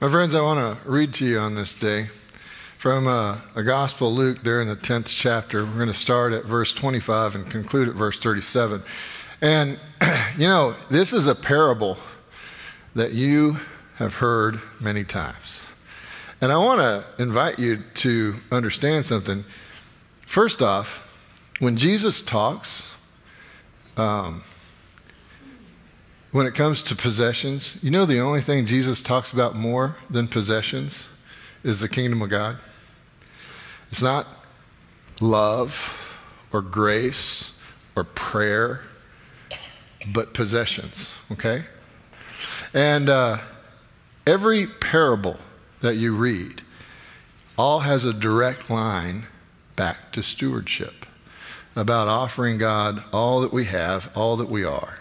My friends, I want to read to you on this day from uh, the Gospel Luke, there in the 10th chapter. We're going to start at verse 25 and conclude at verse 37. And, you know, this is a parable that you have heard many times. And I want to invite you to understand something. First off, when Jesus talks, um, when it comes to possessions, you know the only thing Jesus talks about more than possessions is the kingdom of God? It's not love or grace or prayer, but possessions, okay? And uh, every parable that you read all has a direct line back to stewardship about offering God all that we have, all that we are.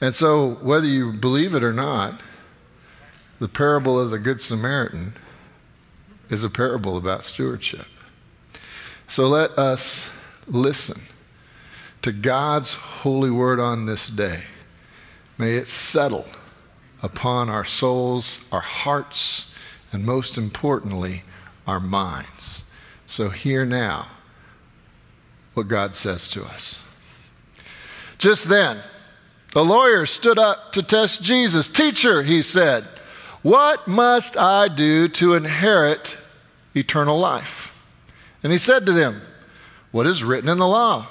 And so, whether you believe it or not, the parable of the Good Samaritan is a parable about stewardship. So, let us listen to God's holy word on this day. May it settle upon our souls, our hearts, and most importantly, our minds. So, hear now what God says to us. Just then, the lawyer stood up to test Jesus. Teacher, he said, what must I do to inherit eternal life? And he said to them, What is written in the law?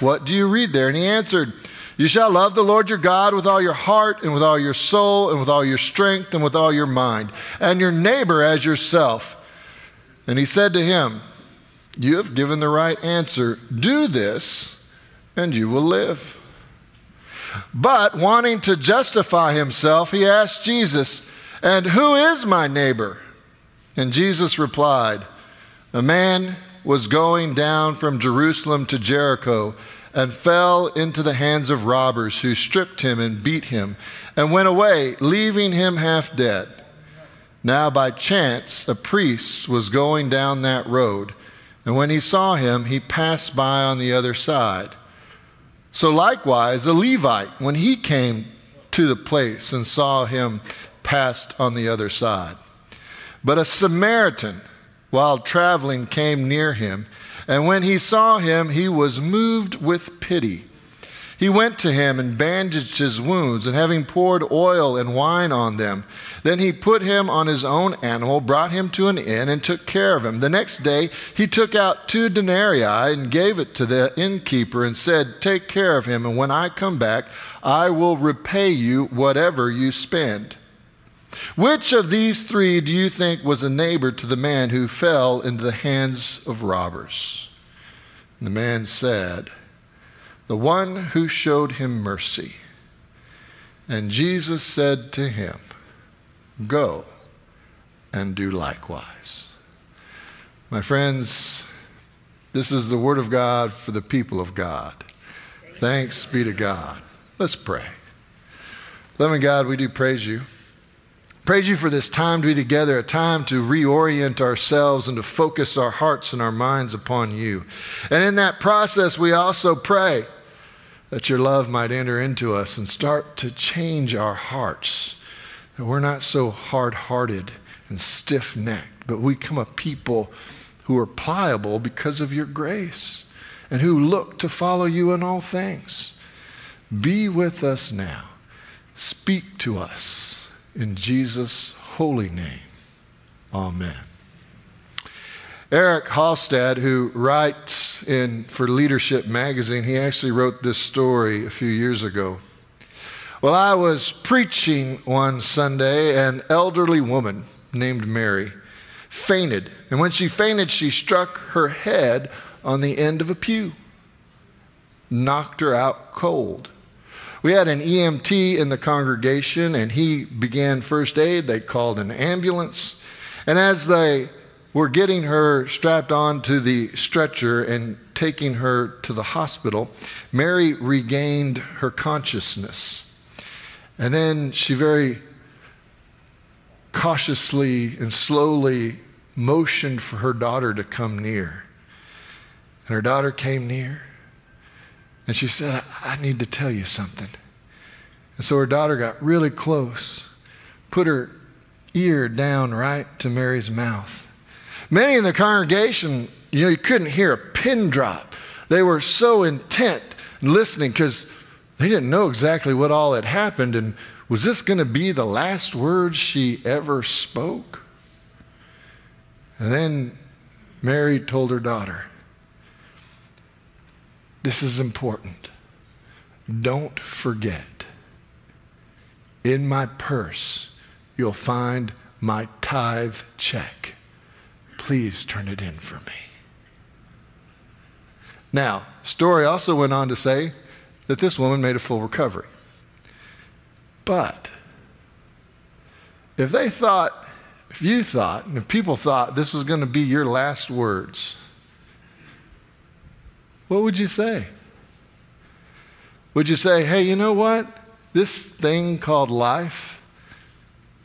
What do you read there? And he answered, You shall love the Lord your God with all your heart, and with all your soul, and with all your strength, and with all your mind, and your neighbor as yourself. And he said to him, You have given the right answer. Do this, and you will live. But wanting to justify himself, he asked Jesus, And who is my neighbor? And Jesus replied, A man was going down from Jerusalem to Jericho and fell into the hands of robbers who stripped him and beat him and went away, leaving him half dead. Now, by chance, a priest was going down that road, and when he saw him, he passed by on the other side. So, likewise, a Levite, when he came to the place and saw him, passed on the other side. But a Samaritan, while traveling, came near him, and when he saw him, he was moved with pity. He went to him and bandaged his wounds, and having poured oil and wine on them, then he put him on his own animal, brought him to an inn, and took care of him. The next day he took out two denarii and gave it to the innkeeper, and said, Take care of him, and when I come back, I will repay you whatever you spend. Which of these three do you think was a neighbor to the man who fell into the hands of robbers? And the man said, The one who showed him mercy. And Jesus said to him, Go and do likewise. My friends, this is the word of God for the people of God. Thanks be to God. Let's pray. Loving God, we do praise you. Praise you for this time to be together, a time to reorient ourselves and to focus our hearts and our minds upon you. And in that process, we also pray that your love might enter into us and start to change our hearts, that we're not so hard hearted and stiff necked, but we become a people who are pliable because of your grace and who look to follow you in all things. Be with us now. Speak to us in Jesus' holy name. Amen. Eric Halstead, who writes in for Leadership magazine, he actually wrote this story a few years ago. Well, I was preaching one Sunday, an elderly woman named Mary fainted. And when she fainted, she struck her head on the end of a pew, knocked her out cold. We had an EMT in the congregation, and he began first aid. They called an ambulance. And as they were getting her strapped onto the stretcher and taking her to the hospital, Mary regained her consciousness. And then she very cautiously and slowly motioned for her daughter to come near. And her daughter came near. And she said, I, need to tell you something. And so her daughter got really close, put her ear down right to Mary's mouth. Many in the congregation, you know, you couldn't hear a pin drop. They were so intent listening because they didn't know exactly what all had happened. And was this going to be the last words she ever spoke? And then Mary told her daughter, This is important. Don't forget. In my purse, you'll find my tithe check. Please turn it in for me. Now, story also went on to say that this woman made a full recovery. But if they thought, if you thought, and if people thought this was going to be your last words, what would you say? Would you say, hey, you know what? This thing called life,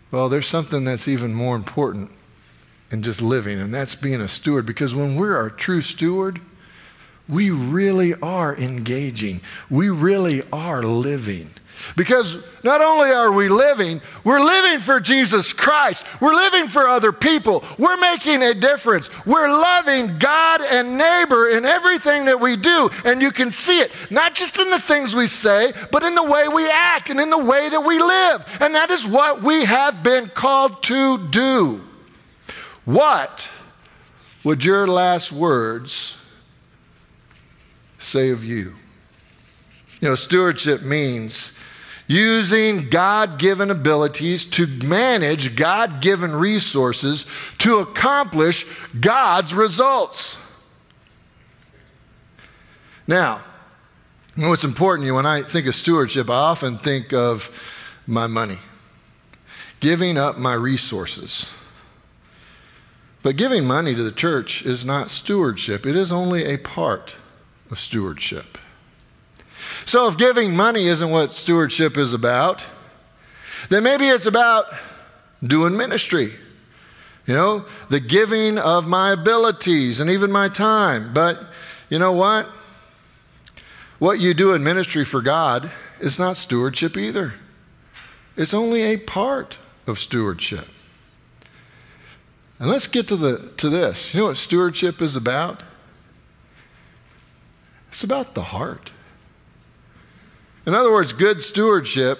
well, there's something that's even more important in just living, and that's being a steward. Because when we're a true steward, we really are engaging. We really are living. Because not only are we living, we're living for Jesus Christ. We're living for other people. We're making a difference. We're loving God and neighbor in everything that we do. And you can see it, not just in the things we say, but in the way we act and in the way that we live. And that is what we have been called to do. What would your last words say of you? You know, stewardship means using God given abilities to manage God given resources to accomplish God's results. Now, you know what's important You, when I think of stewardship, I often think of my money, giving up my resources. But giving money to the church is not stewardship, it is only a part of stewardship. So if giving money isn't what stewardship is about, then maybe it's about doing ministry. You know, the giving of my abilities and even my time. But you know what? What you do in ministry for God is not stewardship either. It's only a part of stewardship. And let's get to, the, to this. You know what stewardship is about? It's about the heart. In other words, good stewardship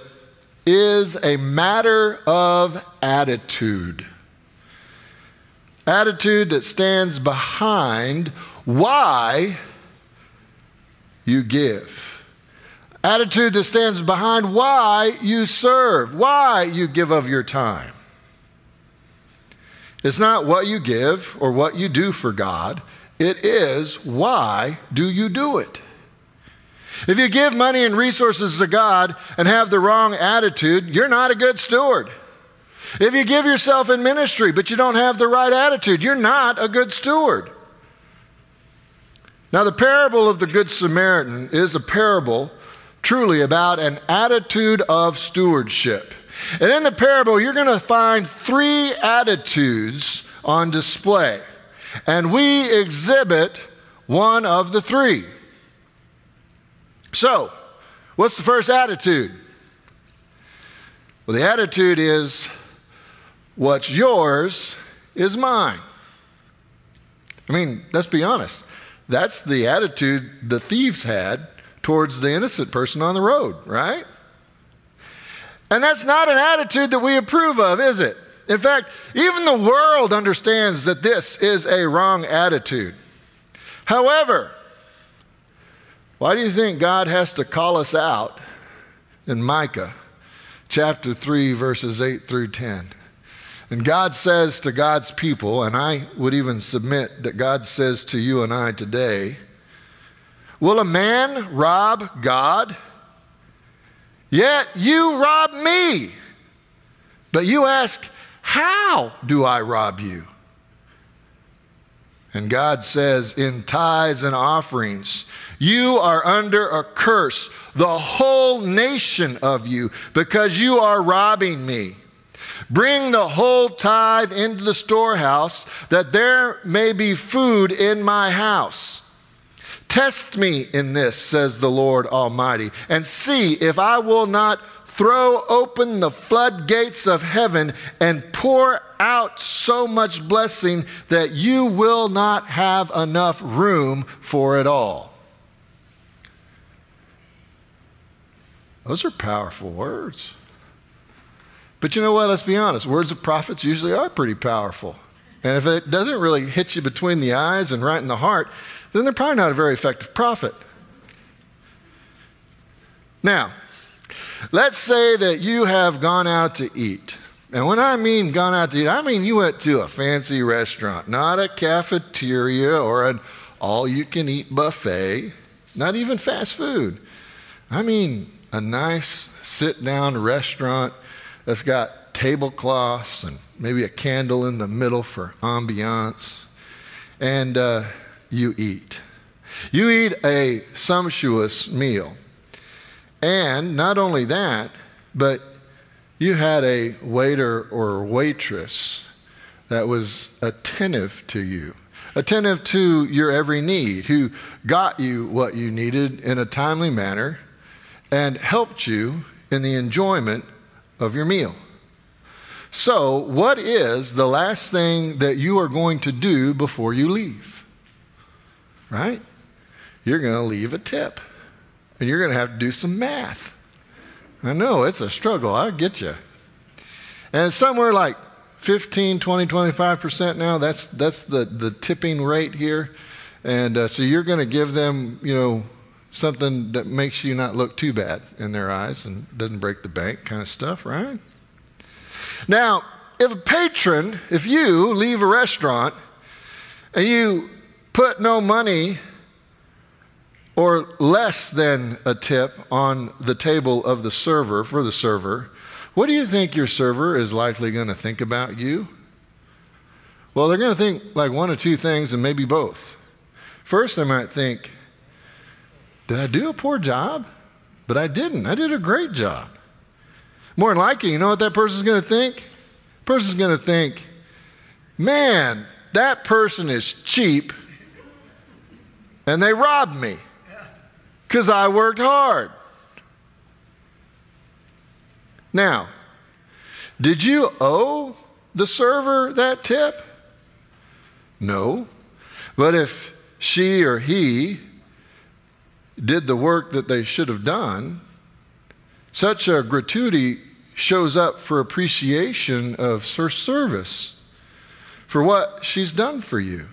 is a matter of attitude. Attitude that stands behind why you give. Attitude that stands behind why you serve, why you give of your time. It's not what you give or what you do for God, it is why do you do it? If you give money and resources to God and have the wrong attitude, you're not a good steward. If you give yourself in ministry but you don't have the right attitude, you're not a good steward. Now, the parable of the Good Samaritan is a parable truly about an attitude of stewardship. And in the parable, you're going to find three attitudes on display. And we exhibit one of the three. So, what's the first attitude? Well, the attitude is what's yours is mine. I mean, let's be honest. That's the attitude the thieves had towards the innocent person on the road, right? And that's not an attitude that we approve of, is it? In fact, even the world understands that this is a wrong attitude. However, why do you think God has to call us out in Micah chapter 3, verses 8 through 10? And God says to God's people, and I would even submit that God says to you and I today, Will a man rob God? Yet you rob me. But you ask, How do I rob you? And God says, In tithes and offerings, you are under a curse, the whole nation of you, because you are robbing me. Bring the whole tithe into the storehouse, that there may be food in my house. Test me in this, says the Lord Almighty, and see if I will not throw open the floodgates of heaven and pour out so much blessing that you will not have enough room for it all. Those are powerful words. But you know what? Let's be honest. Words of prophets usually are pretty powerful. And if it doesn't really hit you between the eyes and right in the heart, then they're probably not a very effective prophet. Now, let's say that you have gone out to eat. And when I mean gone out to eat, I mean you went to a fancy restaurant, not a cafeteria or an all you can eat buffet, not even fast food. I mean a nice sit down restaurant that's got tablecloths and maybe a candle in the middle for ambiance, and uh, you eat. You eat a sumptuous meal. And not only that, but you had a waiter or waitress that was attentive to you, attentive to your every need, who got you what you needed in a timely manner and helped you in the enjoyment of your meal. So, what is the last thing that you are going to do before you leave? Right? You're going to leave a tip. And you're going to have to do some math. I know, it's a struggle. I get you. And somewhere like 15, 20, 25% now, that's, that's the, the tipping rate here. And uh, so you're going to give them, you know, something that makes you not look too bad in their eyes and doesn't break the bank kind of stuff, right? Now, if a patron, if you leave a restaurant and you put no money or less than a tip on the table of the server for the server, what do you think your server is likely going to think about you? Well, they're going to think like one or two things and maybe both. First, they might think, did I do a poor job? But I didn't. I did a great job. More than likely, you know what that person's going to think? Person's going to think, man, that person is cheap and they robbed me because I worked hard. Now, did you owe the server that tip? No. But if she or he did the work that they should have done, such a gratuity shows up for appreciation of her service for what she's done for you.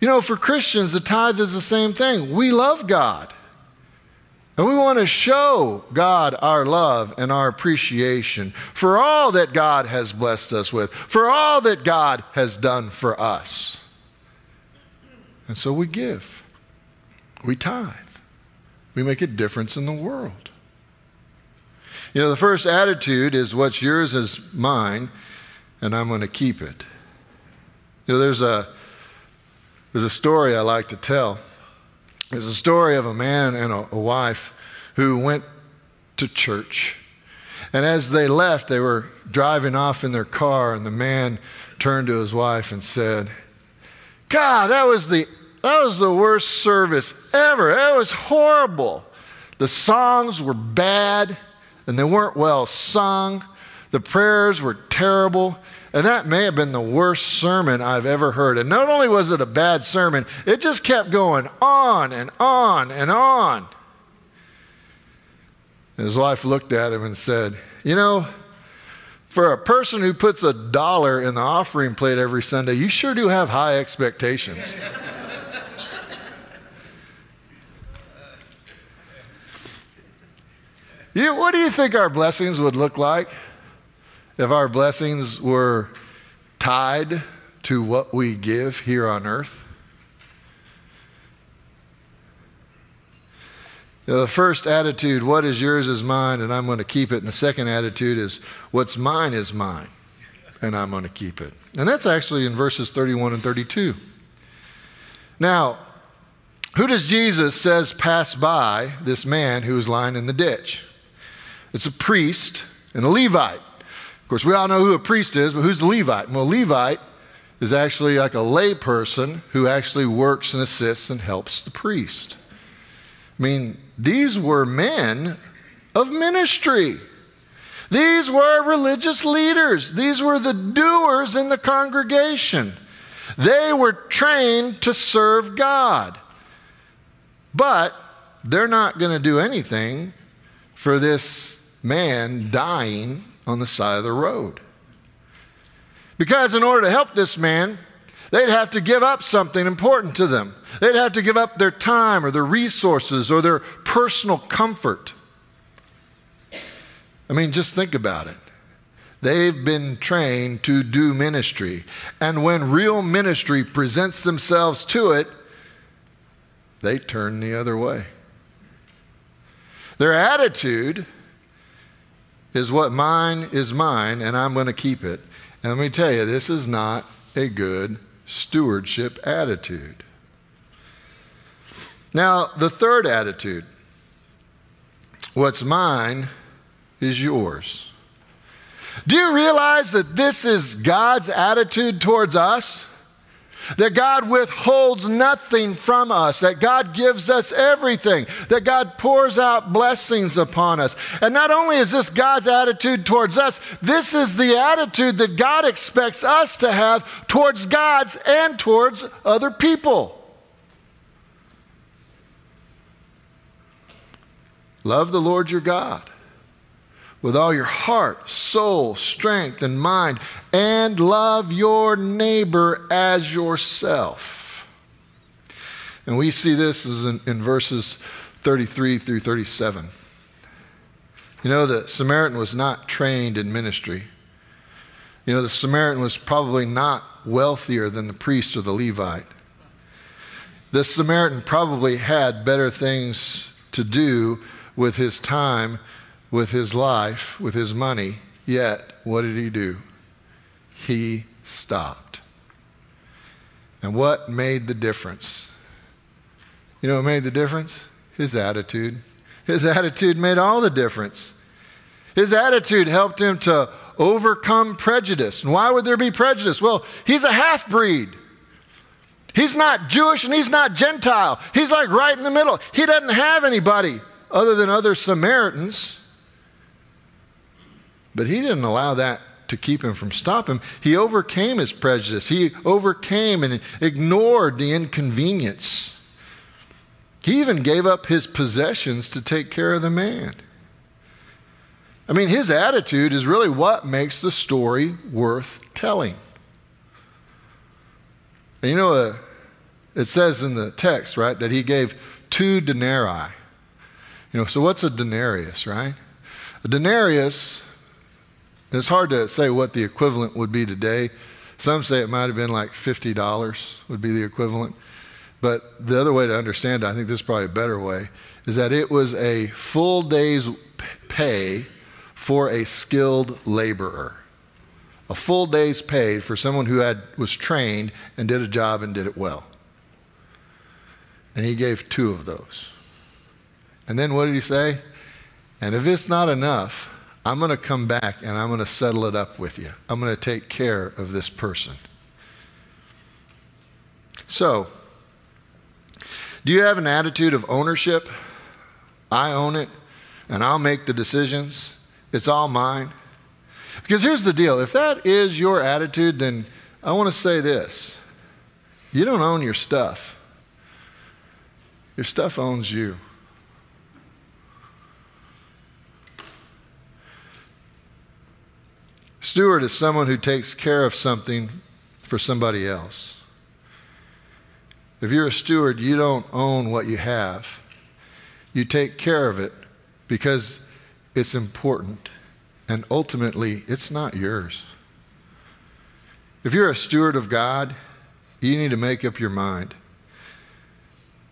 You know, for Christians, the tithe is the same thing. We love God. And we want to show God our love and our appreciation for all that God has blessed us with, for all that God has done for us. And so we give. We tithe. We make a difference in the world. You know, the first attitude is what's yours is mine, and I'm going to keep it. You know, there's a, there's a story I like to tell. There's a story of a man and a, a wife who went to church. And as they left, they were driving off in their car, and the man turned to his wife and said, God, that was the that was the worst service ever. That was horrible. The songs were bad and they weren't well sung. The prayers were terrible. And that may have been the worst sermon I've ever heard. And not only was it a bad sermon, it just kept going on and on and on. And his wife looked at him and said, You know, for a person who puts a dollar in the offering plate every Sunday, you sure do have high expectations. You, what do you think our blessings would look like if our blessings were tied to what we give here on earth? the first attitude, what is yours is mine, and I'm going to keep it. And the second attitude is, what's mine is mine, and I'm going to keep it. And that's actually in verses 31 and 32. Now, who does Jesus says pass by this man who is lying in the ditch? It's a priest and a Levite. Of course, we all know who a priest is, but who's the Levite? Well, Levite is actually like a layperson who actually works and assists and helps the priest. I mean, these were men of ministry. These were religious leaders, these were the doers in the congregation. They were trained to serve God. But they're not going to do anything for this man dying on the side of the road. Because in order to help this man, they'd have to give up something important to them. They'd have to give up their time or their resources or their personal comfort. I mean, just think about it. They've been trained to do ministry. And when real ministry presents themselves to it, they turn the other way. Their attitude is what mine is mine, and I'm going to keep it. And let me tell you, this is not a good stewardship attitude. Now, the third attitude what's mine is yours. Do you realize that this is God's attitude towards us? That God withholds nothing from us, that God gives us everything, that God pours out blessings upon us. And not only is this God's attitude towards us, this is the attitude that God expects us to have towards God's and towards other people. Love the Lord your God with all your heart, soul, strength, and mind, and love your neighbor as yourself. And we see this as in, in verses 33 through 37. You know, the Samaritan was not trained in ministry. You know, the Samaritan was probably not wealthier than the priest or the Levite. The Samaritan probably had better things to do with his time with his life, with his money, yet what did he do? He stopped. And what made the difference? You know what made the difference? His attitude. His attitude made all the difference. His attitude helped him to overcome prejudice. And why would there be prejudice? Well, he's a half breed. He's not Jewish and he's not Gentile. He's like right in the middle. He doesn't have anybody other than other Samaritans. But he didn't allow that to keep him from stopping. He overcame his prejudice. He overcame and ignored the inconvenience. He even gave up his possessions to take care of the man. I mean, his attitude is really what makes the story worth telling. And you know, uh, it says in the text, right, that he gave two denarii. You know, so what's a denarius, right? A denarius it's hard to say what the equivalent would be today. Some say it might have been like $50 would be the equivalent. But the other way to understand it, I think this is probably a better way, is that it was a full day's pay for a skilled laborer. A full day's pay for someone who had, was trained and did a job and did it well. And he gave two of those. And then what did he say? And if it's not enough, I'm going to come back and I'm going to settle it up with you. I'm going to take care of this person. So, do you have an attitude of ownership? I own it and I'll make the decisions. It's all mine. Because here's the deal if that is your attitude, then I want to say this you don't own your stuff, your stuff owns you. Steward is someone who takes care of something for somebody else. If you're a steward, you don't own what you have. You take care of it because it's important, and ultimately, it's not yours. If you're a steward of God, you need to make up your mind.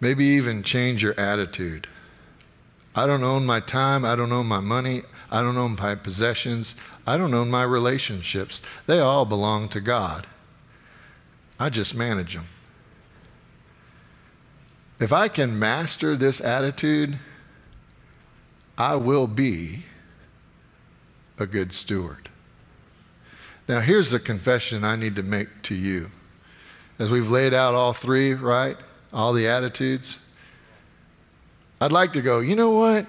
Maybe even change your attitude. I don't own my time. I don't own my money. I don't own my possessions. I don't own my relationships. They all belong to God. I just manage them. If I can master this attitude, I will be a good steward. Now, here's the confession I need to make to you. As we've laid out all three, right? All the attitudes. I'd like to go, you know what?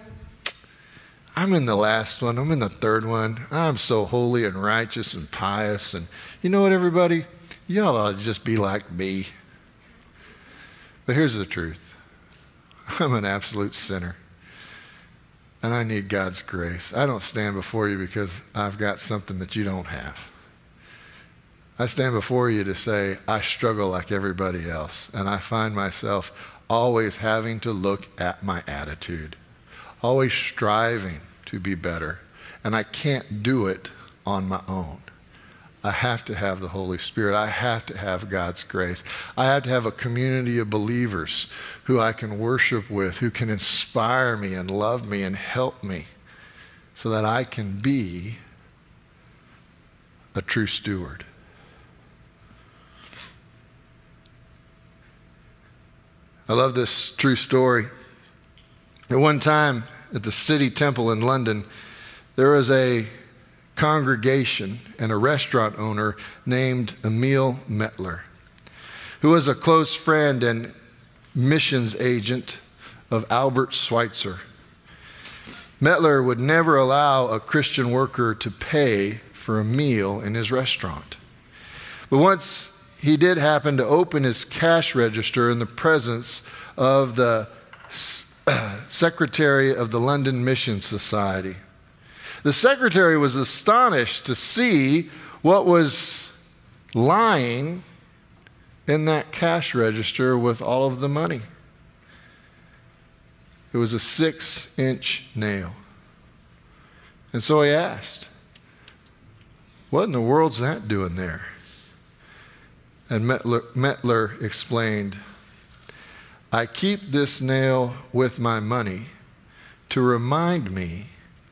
I'm in the last one. I'm in the third one. I'm so holy and righteous and pious. And you know what, everybody? Y'all ought to just be like me. But here's the truth I'm an absolute sinner. And I need God's grace. I don't stand before you because I've got something that you don't have. I stand before you to say, I struggle like everybody else. And I find myself always having to look at my attitude, always striving to be better. And I can't do it on my own. I have to have the Holy Spirit. I have to have God's grace. I have to have a community of believers who I can worship with, who can inspire me and love me and help me so that I can be a true steward. I love this true story. At one time at the City Temple in London, there was a congregation and a restaurant owner named Emil Mettler, who was a close friend and missions agent of Albert Schweitzer. Mettler would never allow a Christian worker to pay for a meal in his restaurant. But once he did happen to open his cash register in the presence of the secretary of the London Mission Society. The secretary was astonished to see what was lying in that cash register with all of the money. It was a six inch nail. And so he asked, What in the world's that doing there? And Mettler explained, I keep this nail with my money to remind me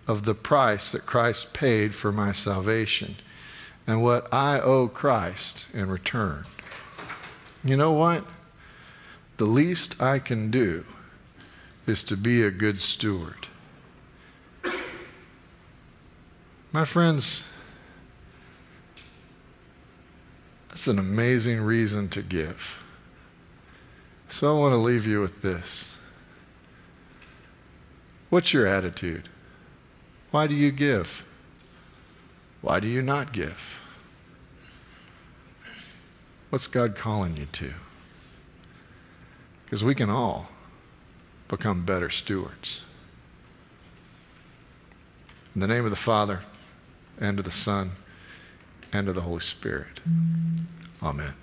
of the price that Christ paid for my salvation and what I owe Christ in return. You know what? The least I can do is to be a good steward. My friends, that's an amazing reason to give. So I want to leave you with this. What's your attitude? Why do you give? Why do you not give? What's God calling you to? Because we can all become better stewards. In the name of the Father, and of the Son, and of the Holy Spirit. Amen.